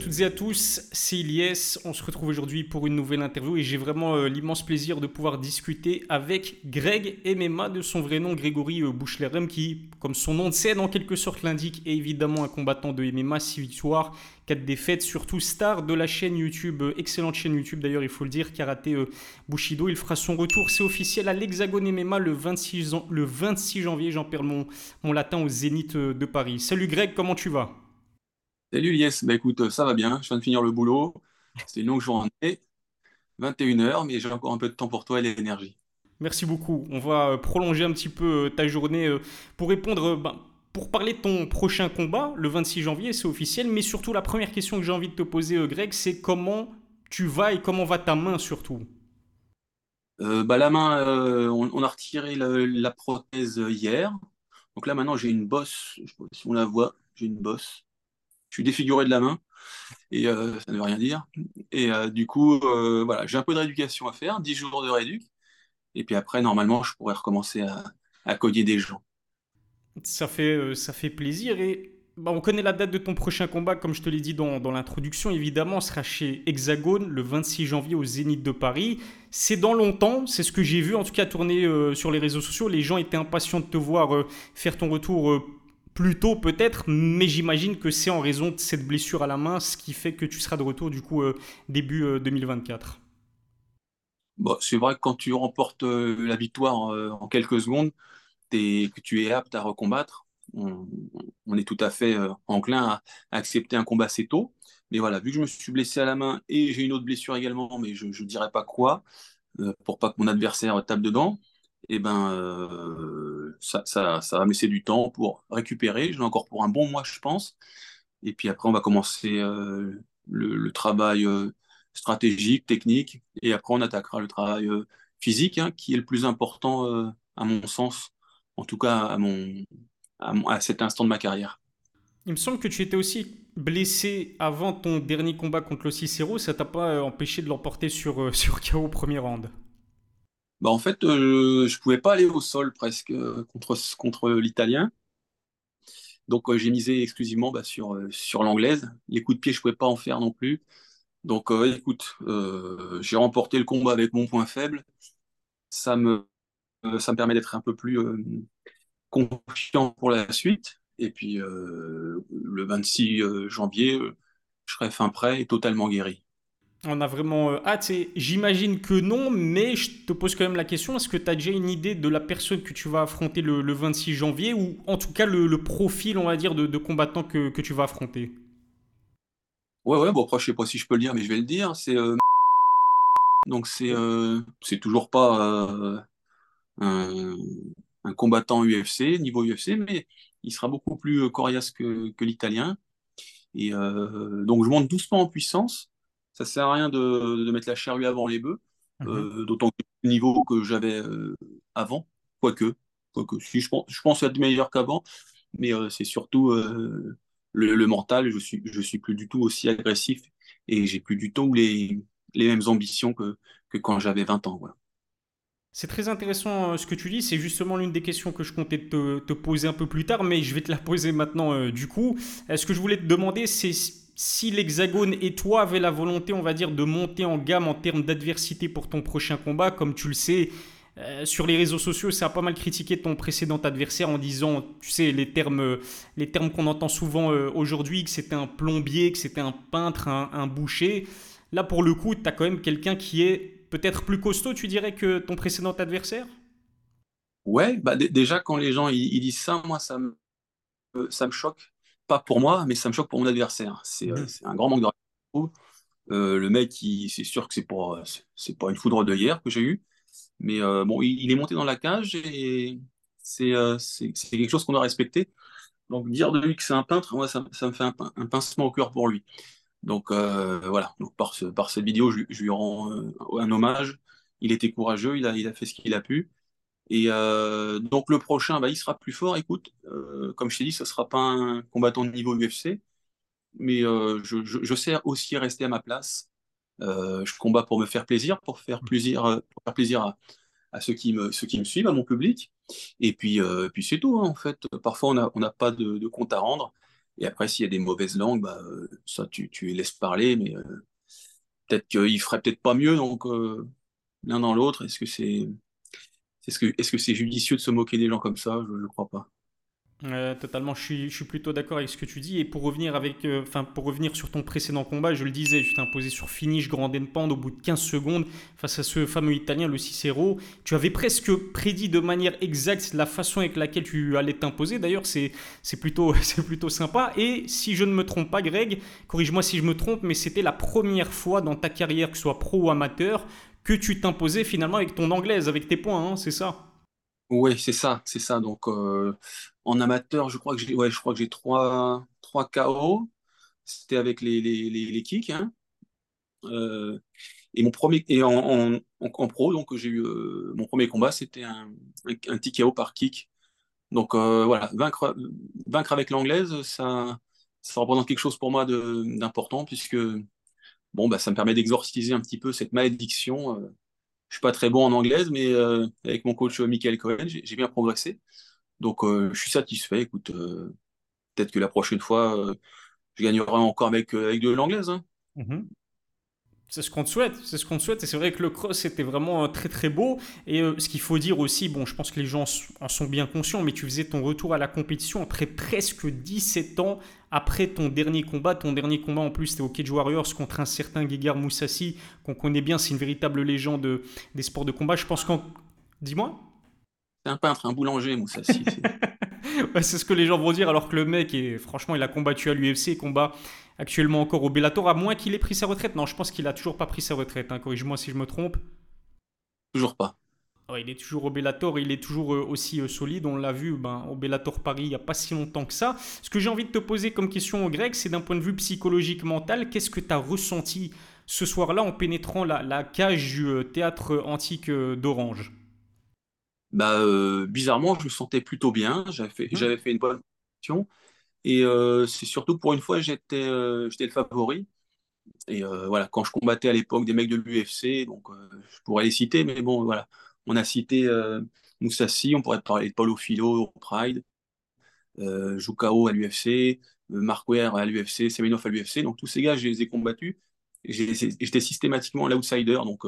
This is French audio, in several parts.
toutes et à tous, c'est Ilyes. On se retrouve aujourd'hui pour une nouvelle interview et j'ai vraiment euh, l'immense plaisir de pouvoir discuter avec Greg MMA de son vrai nom Grégory euh, Bouchlerem qui, comme son nom de scène en quelque sorte l'indique, est évidemment un combattant de MMA, 6 victoires, 4 défaites, surtout star de la chaîne YouTube, euh, excellente chaîne YouTube d'ailleurs il faut le dire, Karaté Bushido. Il fera son retour, c'est officiel à l'Hexagone MMA le 26, le 26 janvier, j'en perds mon latin au Zénith de Paris. Salut Greg, comment tu vas? Salut Lies, bah écoute, ça va bien, je viens de finir le boulot, c'est une longue journée, 21h, mais j'ai encore un peu de temps pour toi et l'énergie. Merci beaucoup. On va euh, prolonger un petit peu euh, ta journée euh, pour répondre, ben, pour parler de ton prochain combat, le 26 janvier, c'est officiel, mais surtout la première question que j'ai envie de te poser, Greg, c'est comment tu vas et comment va ta main surtout? Bah, La main, on, a retiré la, prothèse hier, donc là maintenant j'ai une bosse, je sais pas si on la voit, j'ai une bosse je suis défiguré de la main et euh, ça ne veut rien dire. Et euh, du coup, euh, voilà, j'ai un peu de rééducation à faire, 10 jours de rééduc. Et puis après, normalement, je pourrais recommencer à, à cogner des gens. Ça fait, ça fait plaisir. Et bah, on connaît la date de ton prochain combat, comme je te l'ai dit dans, dans l'introduction. Évidemment, ce sera chez Hexagone le 26 janvier au Zénith de Paris. C'est dans longtemps, c'est ce que j'ai vu en tout cas tourner sur les réseaux sociaux. Les gens étaient impatients de te voir faire ton retour plus tôt peut-être, mais j'imagine que c'est en raison de cette blessure à la main, ce qui fait que tu seras de retour du coup euh, début 2024. Euh, bon, c'est vrai que quand tu remportes euh, la victoire en quelques secondes, tu es apte à recombattre, on, est tout à fait enclin à, accepter un combat assez tôt. Mais voilà, vu que je me suis blessé à la main et j'ai une autre blessure également, mais je ne dirais pas quoi, pour pas que mon adversaire tape dedans, et eh ben, euh, ça, ça, va me laisser du temps pour récupérer. J'en ai encore pour un bon mois, je pense. Et puis après, on va commencer euh, le, travail euh, stratégique, technique. Et après, on attaquera le travail physique, hein, qui est le plus important, à mon sens, en tout cas à, mon, à, cet instant de ma carrière. Il me semble que tu étais aussi blessé avant ton dernier combat contre le Cicero. Ça t'a pas empêché de l'emporter sur, sur KO au premier round? Bah, en fait, euh, je pouvais pas aller au sol presque euh, contre, contre l'italien. Donc, euh, j'ai misé exclusivement bah, sur, sur l'anglaise. Les coups de pied, je pouvais pas en faire non plus. Donc, écoute, j'ai remporté le combat avec mon point faible. Ça me, ça me permet d'être un peu plus confiant pour la suite. Et puis, le 26 janvier, je serai fin prêt et totalement guéri. On a vraiment euh, hâte. J'imagine que non, mais je te pose quand même la question est-ce que tu as déjà une idée de la personne que tu vas affronter le, 26 janvier ou en tout cas le, profil, on va dire, de, combattant que, tu vas affronter? Ouais, ouais, bon, après, je sais pas si je peux le dire, mais je vais le dire. C'est. Euh, donc, c'est euh, toujours pas un, combattant UFC, niveau UFC, mais il sera beaucoup plus coriace que, que l'italien. Et donc, je monte doucement en puissance ça sert à rien de, mettre la charrue avant les bœufs, mhm. euh, d'autant que le niveau que j'avais euh, avant, quoique, quoique si je pense, je pense être meilleur qu'avant, mais euh, c'est surtout le, mental, je suis, je suis plus du tout aussi agressif et j'ai plus du tout les, les mêmes ambitions que, que quand j'avais 20 ans. C'est très intéressant ce que tu dis, c'est justement l'une des questions que je comptais te, te, poser un peu plus tard, mais je vais te la poser maintenant du coup. Ce que je voulais te demander, c'est si l'Hexagone et toi avaient la volonté, on va dire, de monter en gamme en termes d'adversité pour ton prochain combat, comme tu le sais, euh, sur les réseaux sociaux, ça a pas mal critiqué ton précédent adversaire en disant, tu sais, les termes, les termes qu'on entend souvent euh, aujourd'hui, que c'était un plombier, que c'était un peintre, un, boucher. Là, pour le coup, tu as quand même quelqu'un qui est peut-être plus costaud, tu dirais, que ton précédent adversaire? Ouais, bah déjà, quand les gens ils, disent ça, moi, ça me, ça me choque pas pour moi, mais ça me choque pour mon adversaire. C'est euh, un grand manque de respect. Euh, le mec, c'est sûr que c'est pour, euh, c'est pas une foudre de hier que j'ai eu, mais bon, il, est monté dans la cage et c'est quelque chose qu'on doit respecter. Donc dire de lui que c'est un peintre, moi, ça, me fait un, pincement au cœur pour lui. Donc voilà, donc par, ce, par cette vidéo, je, lui rends un hommage. Il était courageux, il a, il a fait ce qu'il a pu. Et euh, donc le prochain, bah, il sera plus fort. Écoute, euh, comme je t'ai dit, ce ne sera pas un combattant de niveau UFC, mais euh, je, sais aussi rester à ma place. je combats pour me faire plaisir, pour faire plaisir, pour faire plaisir à, ceux, qui me, suivent, à mon public. Et puis, c'est tout, hein, en fait. Parfois, on n'a pas de, compte à rendre. Et après, s'il y a des mauvaises langues, bah, ça, tu, les laisses parler, mais peut-être qu'il ferait peut-être pas mieux, donc l'un dans l'autre, est-ce que c'est est-ce que c'est judicieux de se moquer des gens comme ça? Je ne crois pas. Euh, totalement, je suis, plutôt d'accord avec ce que tu dis. Et pour revenir, avec, euh, pour revenir sur ton précédent combat, je le disais, tu t'es imposé sur finish, grand endpoint au bout de 15 secondes face à ce fameux Italien, le Cicero. Tu avais presque prédit de manière exacte la façon avec laquelle tu allais t'imposer. D'ailleurs, c'est, plutôt, plutôt sympa. Et si je ne me trompe pas, Greg, corrige-moi si je me trompe, mais c'était la première fois dans ta carrière, que ce soit pro ou amateur, que tu t'imposais finalement avec ton anglaise, avec tes points, hein, c'est ça oui, c'est ça, c'est ça. Donc, euh, en amateur, je crois que j'ai ouais, trois, trois KO. C'était avec les, les, les, kicks. Hein. Euh, et mon premier et en, en, en pro, donc j'ai eu euh, mon premier combat, c'était un, un, KO par kick. Donc voilà, vaincre, vaincre avec l'anglaise, ça, ça représente quelque chose pour moi d'important puisque bon, bah, ça me permet d'exorciser un petit peu cette malédiction je suis pas très bon en anglaise, mais euh, avec mon coach Michael Cohen, j'ai bien progressé. Donc, euh, je suis satisfait. Écoute, euh, peut-être que la prochaine fois, je gagnerai encore avec, avec de l'anglaise. Hein. Mm-hmm. C'est ce qu'on te souhaite, c'est ce qu'on te souhaite. Et c'est vrai que le cross était vraiment très très beau. Et ce qu'il faut dire aussi, bon, je pense que les gens en sont bien conscients, mais tu faisais ton retour à la compétition après presque 17 ans après ton dernier combat. Ton dernier combat en plus, c'était au Cage Warriors contre un certain Gigar Moussassi, qu'on connaît bien, c'est une véritable légende des sports de combat. Je pense qu'en. Dis-moi C'est un peintre, un boulanger, Moussassi. c'est ce que les gens vont dire, alors que le mec, est, franchement, il a combattu à l'UFC, combat actuellement encore au Bellator, à moins qu'il ait pris sa retraite. Non, je pense qu'il a toujours pas pris sa retraite. Hein. Corrige-moi si je me trompe. Toujours pas il est toujours au Bellator, il est toujours euh, aussi euh, solide. On l'a vu ben, au Bellator Paris il n'y a pas si longtemps que ça. Ce que j'ai envie de te poser comme question, Greg, c'est d'un point de vue psychologique, mental, qu'est-ce que tu as ressenti ce soir-là en pénétrant la, cage du euh, théâtre antique d'Orange? Bah, Bizarrement, je me sentais plutôt bien. J'avais fait, mmh. fait une bonne action. Et c'est surtout pour une fois, j'étais j'étais le favori. Et voilà, quand je combattais à l'époque des mecs de l'UFC, donc je pourrais les citer, mais bon, voilà on a cité euh, Moussassi, on pourrait parler de Paulo Filo au Pride, euh, Jukao à l'UFC, euh, Mark Ware à l'UFC, Semenov à l'UFC. Donc tous ces gars, je les ai combattus. J'étais systématiquement l'outsider, donc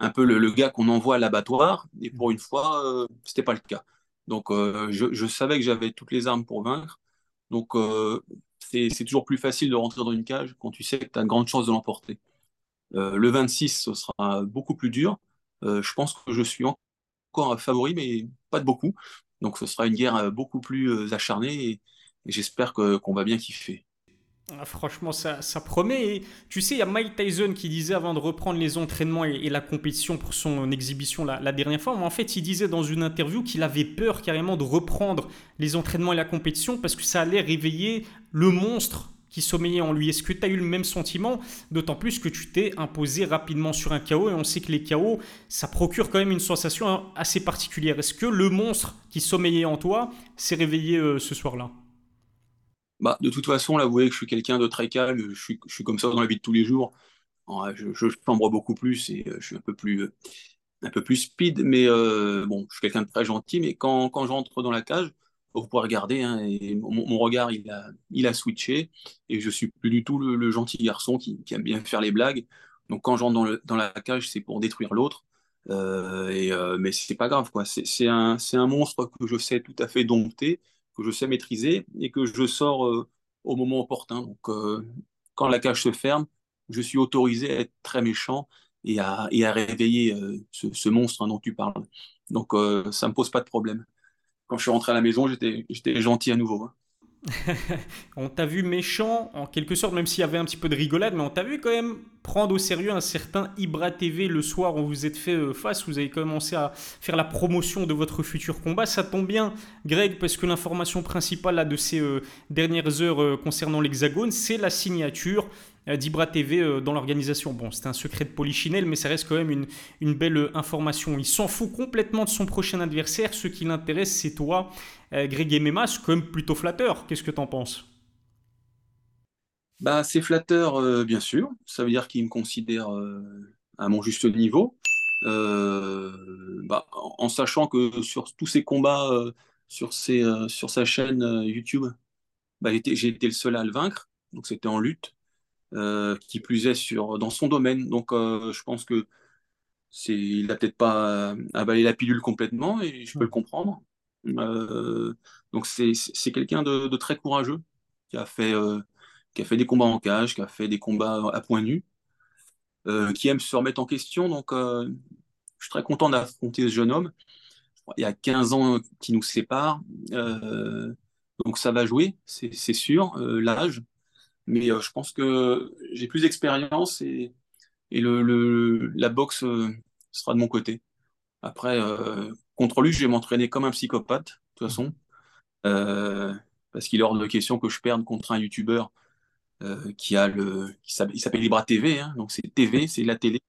un peu le, gars qu'on envoie à l'abattoir. Et pour une fois, ce n'était pas le cas. Donc je, savais que j'avais toutes les armes pour vaincre. Donc c'est toujours plus facile de rentrer dans une cage quand tu sais que tu as de grandes chances de l'emporter. le 26, ce sera beaucoup plus dur. Euh, je pense que je suis encore favori, mais pas de beaucoup. Donc ce sera une guerre euh, beaucoup plus euh, acharnée et, j'espère qu'on va bien kiffer. Ah, franchement, ça, promet. Et tu sais, il y a Mike Tyson qui disait avant de reprendre les entraînements et, la compétition pour son exhibition la, la dernière fois, mais en fait, il disait dans une interview qu'il avait peur carrément de reprendre les entraînements et la compétition parce que ça allait réveiller le monstre qui sommeillait en lui. Est-ce que tu as eu le même sentiment? D'autant plus que tu t'es imposé rapidement sur un chaos et on sait que les chaos, ça procure quand même une sensation assez particulière. Est-ce que le monstre qui sommeillait en toi s'est réveillé euh, ce soir-là? Bah, De toute façon, là, vous voyez que je suis quelqu'un de très calme, je suis, comme ça dans la vie de tous les jours. Je, je, chambre beaucoup plus et euh, je suis un peu plus, euh, un peu plus speed, mais bon, je suis quelqu'un de très gentil, mais quand, quand j'entre dans la cage, vous pouvez regarder, hein, mon, regard, il a, switché, et je suis plus du tout le, gentil garçon qui, aime bien faire les blagues. Donc quand j'entre dans, la cage, c'est pour détruire l'autre. Euh, et, euh, mais c'est pas grave. C'est un, monstre que je sais tout à fait dompter, que je sais maîtriser, et que je sors euh, au moment opportun. Donc euh, quand la cage se ferme, je suis autorisé à être très méchant et à, réveiller ce, ce, monstre dont tu parles. Donc ça me pose pas de problème quand je suis rentré à la maison, j'étais gentil à nouveau. Hein. on t'a vu méchant, en quelque sorte, même s'il y avait un petit peu de rigolade, mais on t'a vu quand même prendre au sérieux un certain Ibra TV le soir où vous êtes fait euh, face, vous avez commencé à faire la promotion de votre futur combat. Ça tombe bien, Greg, parce que l'information principale de ces euh, dernières heures euh, concernant l'Hexagone, c'est la signature d'Ibra TV dans l'organisation. Bon, c'est un secret de polichinelle, mais ça reste quand même une, belle information. Il s'en fout complètement de son prochain adversaire. Ce qui l'intéresse, c'est toi, Greg MMA. C'est quand même plutôt flatteur. Qu'est-ce que tu en penses? Bah, C'est flatteur, bien sûr. Ça veut dire qu'il me considère à mon juste niveau. Bah, en sachant que sur tous ses combats sur, ses, sur sa chaîne YouTube, bah, j'ai été le seul à le vaincre. Donc c'était en lutte, qui plus est sur, dans son domaine. Donc je pense que c'est, il n'a peut-être pas avalé la pilule complètement et je peux le comprendre. donc c'est quelqu'un de, très courageux qui a fait qui a fait des combats en cage, qui a fait des combats à point nu, euh, qui aime se remettre en question. Donc, euh, je suis très content d'affronter ce jeune homme. Il y a 15 ans qui nous séparent. Euh, donc, ça va jouer, c'est sûr, l'âge. Mais je pense que j'ai plus d'expérience et, la boxe sera de mon côté. Après, contre lui, je vais m'entraîner comme un psychopathe, de toute façon. parce qu'il est hors de question que je perde contre un youtubeur euh, qui a le, s'appelle Libra TV, hein, donc c'est TV, c'est la télé.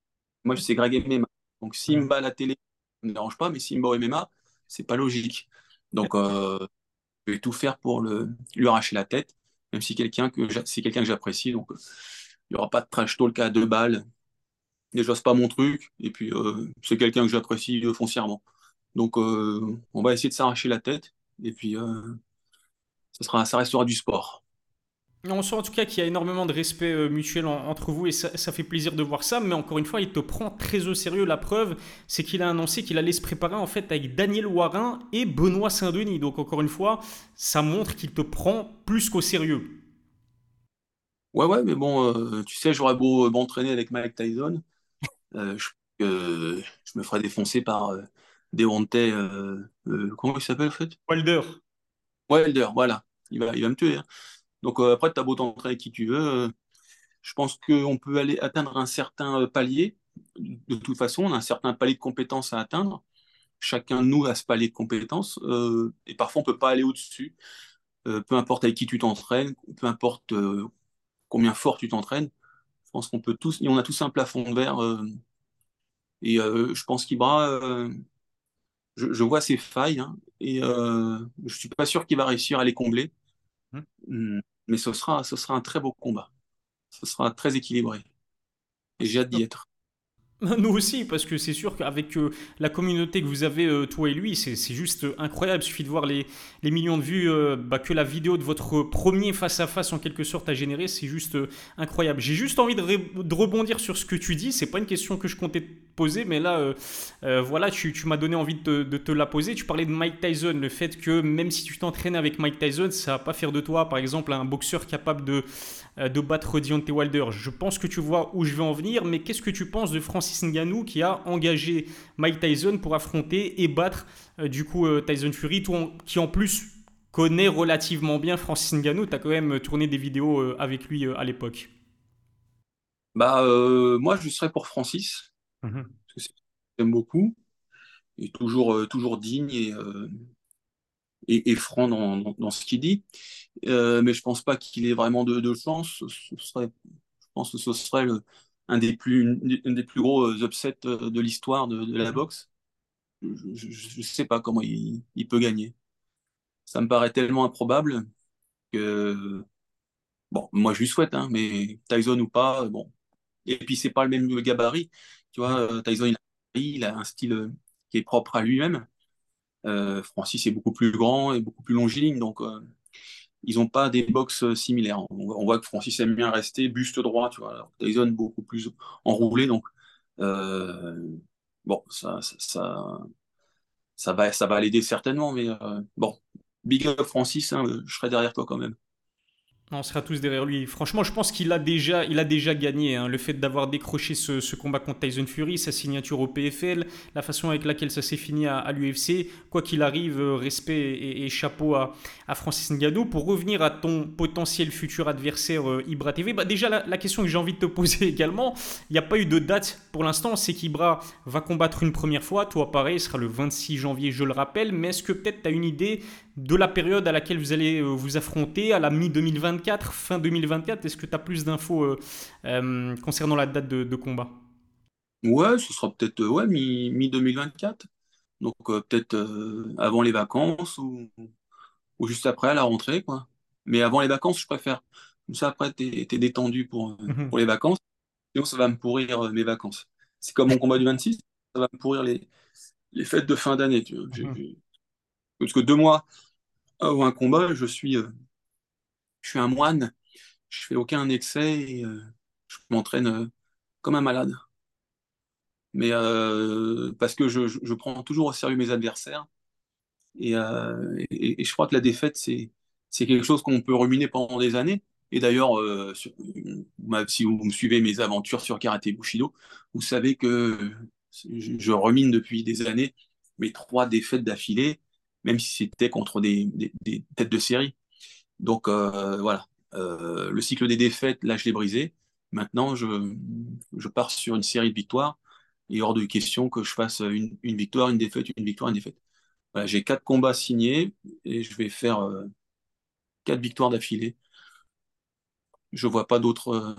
Moi, c'est Greg MMA. Donc Simba la télé, ne me dérange pas, mais Simba au MMA, c'est pas logique. Donc euh, je vais tout faire pour le, lui arracher la tête, même si c'est quelqu'un que j'apprécie. Donc il n'y aura pas de trash talk à deux balles. Déjà, c'est pas mon truc. Et puis euh, c'est quelqu'un que j'apprécie foncièrement. Donc on va essayer de s'arracher la tête. Et puis ça, sera, ça restera du sport. On sent en tout cas qu'il y a énormément de respect euh, mutuel entre vous et ça, fait plaisir de voir ça. Mais encore une fois, il te prend très au sérieux. La preuve, c'est qu'il a annoncé qu'il allait se préparer en fait avec Daniel Warin et Benoît Saint-Denis. Donc encore une fois, ça montre qu'il te prend plus qu'au sérieux. Ouais, ouais, mais bon, euh, tu sais, j'aurais beau m'entraîner avec Mike Tyson, euh, je, je, me ferais défoncer par Deontay, comment il s'appelle en fait? Wilder. Wilder, voilà. Il va, il va me tuer. Hein. Donc euh, après, tu as beau t'entraîner avec qui tu veux. Euh, je pense qu'on peut aller atteindre un certain euh, palier. De toute façon, on a un certain palier de compétences à atteindre. Chacun de nous a ce palier de compétences. et parfois, on ne peut pas aller au-dessus. peu importe avec qui tu t'entraînes, peu importe combien fort tu t'entraînes. Je pense qu'on peut tous, on a tous un plafond de verre. et je pense qu'Ibra, je, je, vois ses failles hein, et je ne suis pas sûr qu'il va réussir à les combler. Mmh mais ce sera, ce sera un très beau combat. Ce sera très équilibré. Et j'ai hâte d'y être. Nous aussi, parce que c'est sûr qu'avec euh, la communauté que vous avez, euh, toi et lui, c'est juste incroyable. Il suffit de voir les, les millions de vues euh, bah, que la vidéo de votre premier face-à-face, en quelque sorte, a généré. C'est juste incroyable. J'ai juste envie de, de, rebondir sur ce que tu dis. C'est pas une question que je comptais poser, mais là, voilà, tu, m'as donné envie de te, la poser. Tu parlais de Mike Tyson, le fait que même si tu t'entraînais avec Mike Tyson, ça va pas faire de toi, par exemple, un boxeur capable de euh, de battre Deontay Wilder. Je pense que tu vois où je vais en venir, mais qu'est-ce que tu penses de Francis Ngannou qui a engagé Mike Tyson pour affronter et battre euh, du coup euh, Tyson Fury, qui en plus connaît relativement bien Francis Ngannou. Tu as quand même tourné des vidéos avec lui à l'époque. Bah, moi, je serais pour Francis. Mhm. Parce que j'aime beaucoup. Est toujours, toujours digne et, et, franc dans, dans, ce qu'il dit. Euh, mais je pense pas qu'il ait vraiment de, de chance. Ce serait, je pense que ce serait le, un, des plus, des plus gros euh, upsets euh, de l'histoire de, de, la boxe. Je ne sais pas comment il, il, peut gagner. Ça me paraît tellement improbable que, bon, moi je lui souhaite, hein, mais Tyson ou pas, bon. Et puis c'est pas le même gabarit. Tu vois, Tyson, il a, il a un style qui est propre à lui-même. Euh, Francis est beaucoup plus grand et beaucoup plus longiligne, donc euh, ils n'ont pas des box similaires. On, voit que Francis aime bien rester buste droit, tu vois. Alors, Tyson beaucoup plus enroulé, donc euh, bon, ça, ça, ça, va, ça va l'aider certainement, mais bon, big up Francis, hein, je serai derrière toi quand même. On sera tous derrière lui. Franchement, je pense qu'il a déjà, il a déjà gagné. Hein. Le fait d'avoir décroché ce, combat contre Tyson Fury, sa signature au PFL, la façon avec laquelle ça s'est fini à, l'UFC, quoi qu'il arrive, euh, respect et, chapeau à, Francis Ngannou. Pour revenir à ton potentiel futur adversaire euh, Ibra TV, bah déjà la, question que j'ai envie de te poser également, il n'y a pas eu de date pour l'instant. C'est qu'Ibra va combattre une première fois. Toi, pareil, ce sera le 26 janvier, je le rappelle. Mais est-ce que peut-être tu as une idée de la période à laquelle vous allez euh, vous affronter, à la mi-2024, fin 2024 Est-ce que tu as plus d'infos euh, euh, concernant la date de, combat? Ouais, ce sera peut-être ouais, mi-2024. Donc peut-être avant les vacances ou, ou, juste après à la rentrée. quoi. Mais avant les vacances, je préfère. Comme ça, après, tu es, détendu pour, mhm. pour les vacances. Sinon, ça va me pourrir mes vacances. C'est comme mon combat du 26, ça va me pourrir les, les fêtes de fin d'année. Parce que deux mois avant un combat, je suis, euh, je suis un moine, je fais aucun excès et je m'entraîne comme un malade. Mais parce que je, je, prends toujours au sérieux mes adversaires. Et, je crois que la défaite, c'est quelque chose qu'on peut ruminer pendant des années. Et d'ailleurs, euh, si vous me suivez mes aventures sur Karaté Bushido, vous savez que je, remine depuis des années mes trois défaites d'affilée, même si c'était contre des, têtes de série. Donc euh, voilà, euh, le cycle des défaites, là, je l'ai brisé. Maintenant, je, pars sur une série de victoires. Et hors de question que je fasse une, victoire, une défaite, une victoire, une défaite. J'ai quatre combats signés et je vais faire quatre victoires d'affilée je vois pas euh,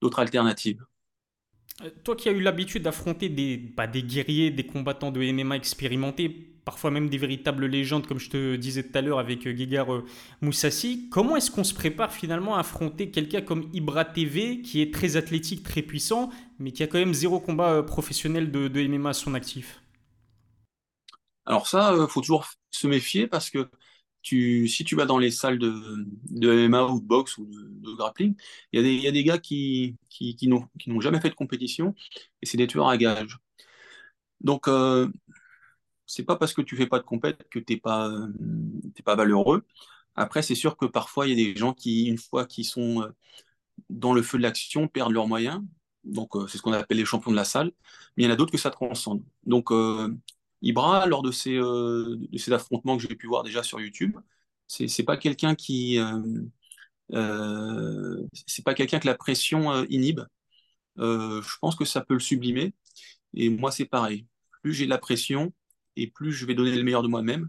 d'autres alternatives. Euh, toi qui as eu l'habitude d'affronter des, bah, des guerriers, des combattants de MMA expérimentés, parfois même des véritables légendes, comme je te disais tout à l'heure avec euh, Gigar Moussassi, comment est-ce qu'on se prépare finalement à affronter quelqu'un comme Ibra TV, qui est très athlétique, très puissant, mais qui a quand même zéro combat professionnel de, de MMA à son actif? Alors ça, il faut toujours se méfier parce que si tu vas dans les salles de, MMA ou de boxe ou de, grappling, il y, a des gars qui, n'ont jamais fait de compétition et c'est des tueurs à gages. Donc, euh, c'est pas parce que tu fais pas de compète que tu n'es pas, pas valeureux. Après, c'est sûr que parfois, il y a des gens qui, une fois qu'ils sont euh, dans le feu de l'action, perdent leurs moyens. Donc, euh, c'est ce qu'on appelle les champions de la salle. Mais il y en a d'autres que ça transcende. Donc, euh, Ibra, lors de ces, euh, de ces affrontements que j'ai pu voir déjà sur YouTube, c'est, c'est pas quelqu'un qui. Euh, euh, c'est pas quelqu'un que la pression inhibe. je pense que ça peut le sublimer. Et moi, c'est pareil. Plus j'ai de la pression et plus je vais donner le meilleur de moi-même.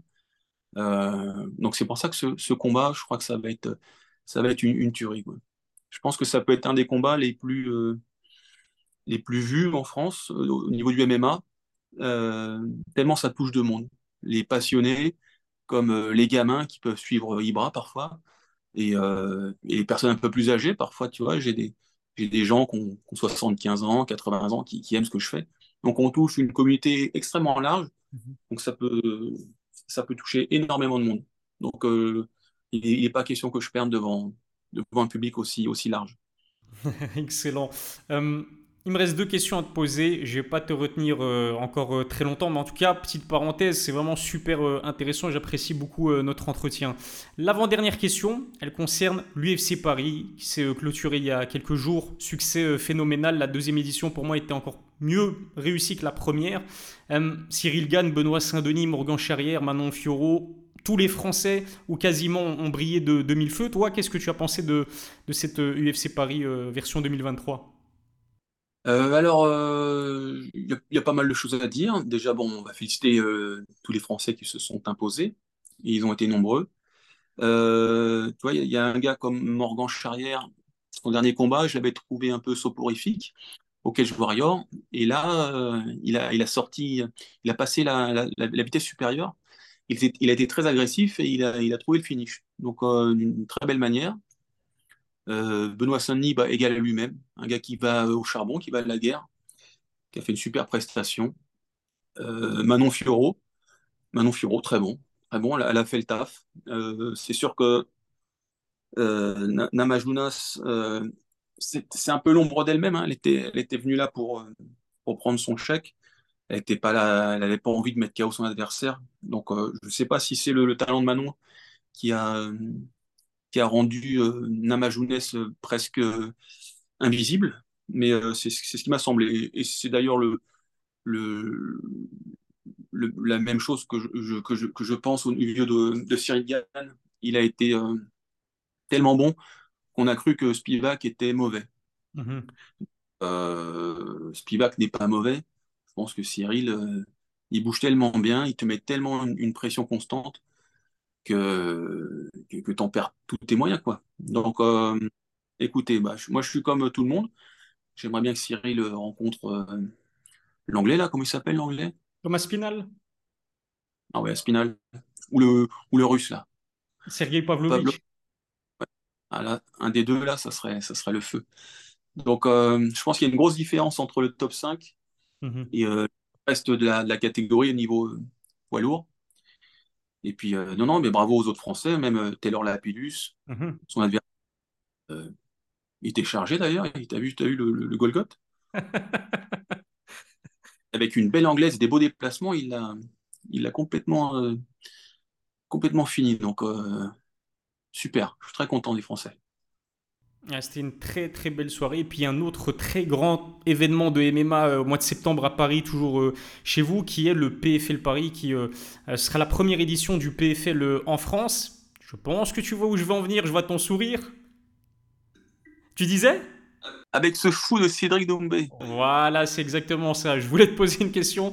donc c'est pour ça que ce, combat, je crois que ça va être, une, tuerie. Je pense que ça peut être un des combats les plus vus en France au niveau du MMA. Euh, tellement ça touche de monde. Les passionnés, comme euh, les gamins qui peuvent suivre Ibra parfois, euh, et, les personnes un peu plus âgées, parfois, tu vois, j'ai des, des gens qui ont, 75 ans, 80 ans, qui, aiment ce que je fais. Donc on touche une communauté extrêmement large, mhm. donc ça peut, ça peut toucher énormément de monde. Donc il n'est pas question que je perde devant, devant un public aussi, aussi large. Excellent. Il me reste deux questions à te poser. Je vais pas te retenir euh, encore euh, très longtemps, mais en tout cas, petite parenthèse, c'est vraiment super euh, intéressant. J'apprécie beaucoup notre entretien. L'avant-dernière question, elle concerne l'UFC Paris, qui s'est clôturé il y a quelques jours. Succès phénoménal. La deuxième édition, pour moi, était encore mieux réussie que la première. Cyril Gann, Benoît Saint-Denis, Morgan Charrière, Manon Fiorot, tous les Français ou quasiment ont brillé de, 2000 feux. Toi, qu'est-ce que tu as pensé de, de cette UFC Paris version 2023 euh, alors, euh, il y, a pas mal de choses à dire. Déjà, bon, on va féliciter euh, tous les Français qui se sont imposés. ils ont été nombreux. tu vois, il y, a un gars comme Morgan Charrière, son dernier combat, je l'avais trouvé un peu soporifique au Cage Warrior. Et là, il, a, il a sorti, il a passé la, vitesse supérieure. Il, il, a été très agressif et il a, il a trouvé le finish. Donc, d'une très belle manière. Euh, Benoît Saint-Denis, bah, égal à lui-même, un gars qui va au charbon, qui va à la guerre, qui a fait une super prestation. Euh, Manon Fiorot, Manon Fiorot, très bon, très bon, elle, a fait le taf. Euh, c'est sûr que Nama Jounas, c'est un peu l'ombre d'elle-même. Hein. Elle, était, venue là pour, prendre son chèque. Elle n'avait pas, elle pas envie de mettre KO son adversaire. Donc, je ne sais pas si c'est le, talent de Manon qui a, qui a rendu euh, euh, presque euh, invisible, mais c'est ce qui m'a semblé. Et, c'est d'ailleurs le, le, la même chose que je, que je, que je pense au niveau de, de Cyril Gann. Il a été tellement bon qu'on a cru que Spivak était mauvais. Mm-hmm. Spivak n'est pas mauvais. Je pense que Cyril, il bouge tellement bien, il te met tellement une pression constante que, que, tu en perds tous tes moyens. Quoi. Donc, euh, écoutez, bah, moi je suis comme tout le monde. J'aimerais bien que Cyril rencontre euh, l'anglais, là, comment il s'appelle l'anglais? Thomas Spinal Ah ouais, Spinal. Ou le, ou le russe, là. Sergei Pavlovich. Ah, là, un des deux, là, ça serait, ça serait le feu. Donc, euh, je pense qu'il y a une grosse différence entre le top 5 mhm. et le reste de la, de la, catégorie au niveau poids lourd. Et puis, non, non, mais bravo aux autres Français, même Taylor Lapidus, mhm. son adversaire. il était chargé d'ailleurs, t'as vu, as vu le, le, Golgoth? Avec une belle anglaise et des beaux déplacements, il l'a il a complètement, complètement fini. Donc, super, je suis très content des Français. Ah, c'était une très très belle soirée. Et puis un autre très grand événement de MMA euh, au mois de septembre à Paris, toujours euh, chez vous, qui est le PFL Paris, qui euh, sera la première édition du PFL en France. Je pense que tu vois où je vais en venir, je vois ton sourire. Tu disais? Avec ce fou de Cédric Doumbé. Voilà, c'est exactement ça. Je voulais te poser une question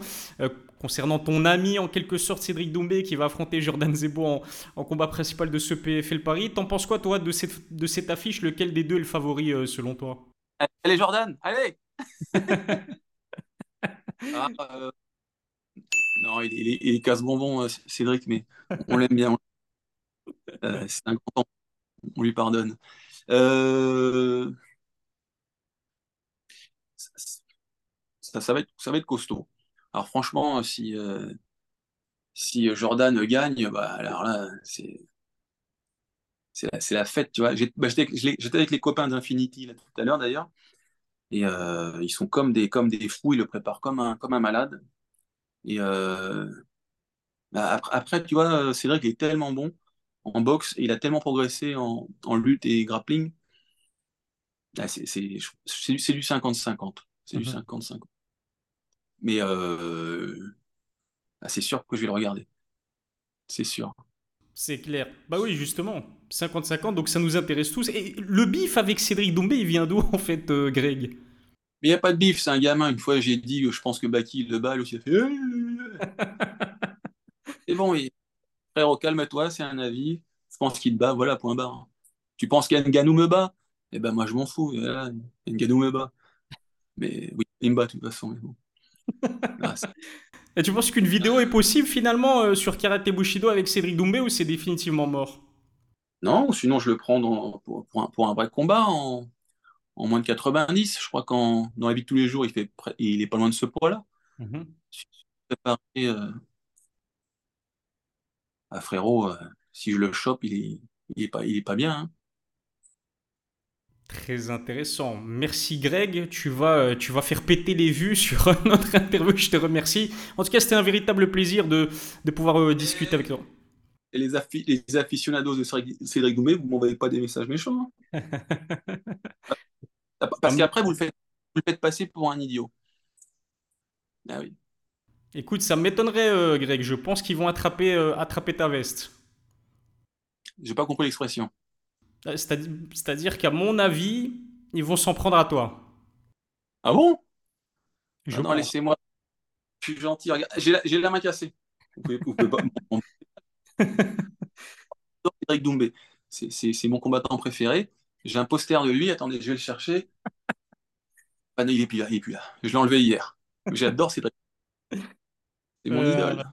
concernant ton ami en quelque sorte Cédric Doumbé qui va affronter Jordan Zebo en, combat principal de ce PFL Paris. T'en penses quoi toi de cette, de cette affiche? Lequel des deux est le favori euh, selon toi? Allez Jordan, allez ah, euh, Non, il, est casse-bonbon euh, Cédric, mais on l'aime bien. C'est un grand on lui pardonne. Ça, ça, va être, ça va être costaud. Alors franchement, si, euh, si Jordan gagne, bah, alors là, c'est c'est la, fête, tu vois. Bah, j'étais avec les copains d'Infinity tout à l'heure d'ailleurs, et euh, ils sont comme des, comme des fous, ils le préparent comme un, comme un malade. Et euh, bah, après, tu vois, c'est vrai qu'il est tellement bon en boxe, et il a tellement progressé en, lutte et grappling. c'est du 50-50. C'est du 50-50. Mais euh, bah, c'est sûr que je vais le regarder. C'est sûr. C'est clair. Bah oui, justement. 50-50, donc ça nous intéresse tous. Et le bif avec Cédric Doumbé, il vient d'où en fait, euh, Greg? Mais il n'y a pas de bif, c'est un gamin. Une fois, j'ai dit, je pense que Baki le balle aussi, a fait. Et bon, oui. frère, calme-toi, c'est un avis. Je pense qu'il te bat, voilà, point barre. Tu penses qu'Nganou me bat? Eh ben moi, je m'en fous. Voilà, Nganou me bat. Mais oui, il me bat de toute façon. Mais bon. Ah, Et tu penses qu'une vidéo est possible finalement euh, sur Karate Bushido avec Cédric Doumbé ou c'est définitivement mort? Non, sinon je le prends dans, pour, un, un, vrai combat en, moins de 90. Je crois qu'en dans la vie de tous les jours, il, fait, il est pas loin de ce poids-là. Mm frérot, euh, si je le chope, il est, il est, pas, il est pas bien. Hein. Très intéressant. Merci Greg. Tu vas, euh, tu vas faire péter les vues sur notre interview. Je te remercie. En tout cas, c'était un véritable plaisir de, de pouvoir euh, discuter avec toi. Et les, les aficionados de Cédric Doumbé, vous ne m'envoyez pas des messages méchants. Hein. Parce qu'après, vous, le faites, vous le faites passer pour un idiot. Ah oui. Écoute, ça m'étonnerait, euh, Greg. Je pense qu'ils vont attraper, attraper ta veste. J'ai pas compris l'expression. Euh, c'est-à-dire qu'à mon avis, ils vont s'en prendre à toi. Ah bon? Je ah Non, laissez-moi. Je suis gentil. J'ai la, main cassée. Vous pouvez, vous pouvez pas. Doumbé. C'est mon combattant préféré. J'ai un poster de lui. Attendez, je vais le chercher. Ah non, il est plus là. Il est plus là. Je l'ai enlevé hier. J'adore Cédric. C'est mon euh, idole.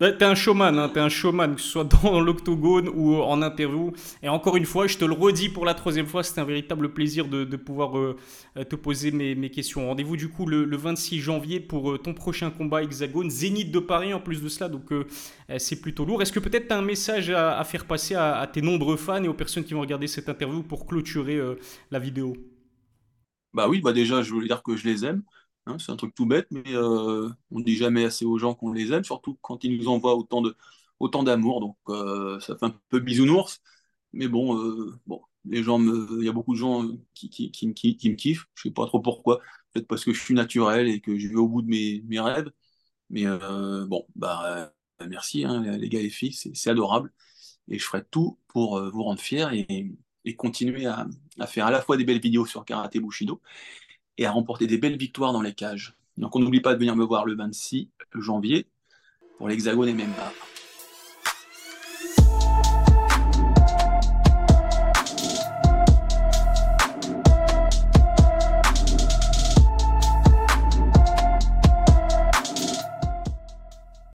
T'es un showman, hein, t'es un showman, que ce soit dans l'octogone ou en interview. Et encore une fois, je te le redis pour la troisième fois, c'est un véritable plaisir de, pouvoir euh, te poser mes, questions. Rendez-vous du coup le, 26 janvier pour euh, ton prochain combat hexagone, Zénith de Paris en plus de cela, donc euh, c'est plutôt lourd. Est-ce que peut-être tu as un message à, faire passer à, à, tes nombreux fans et aux personnes qui vont regarder cette interview pour clôturer la vidéo? Bah oui, bah déjà je voulais dire que je les aime. Hein, c'est un truc tout bête, mais euh, on ne dit jamais assez aux gens qu'on les aime, surtout quand ils nous envoient autant de autant d'amour. Donc euh, ça fait un peu bisounours. Mais bon, euh, bon les gens il y a beaucoup de gens qui, qui, qui, me kiffent. Je ne sais pas trop pourquoi. Peut-être parce que je suis naturel et que je vais au bout de mes, mes rêves. Mais bon, bah merci hein, les gars et filles, c'est adorable. Et je ferai tout pour vous rendre fiers et, et continuer à, à, faire à la fois des belles vidéos sur Karaté Bushido et à remporter des belles victoires dans les cages. Donc on n'oublie pas de venir me voir le 26 janvier pour l'Hexagone et même pas.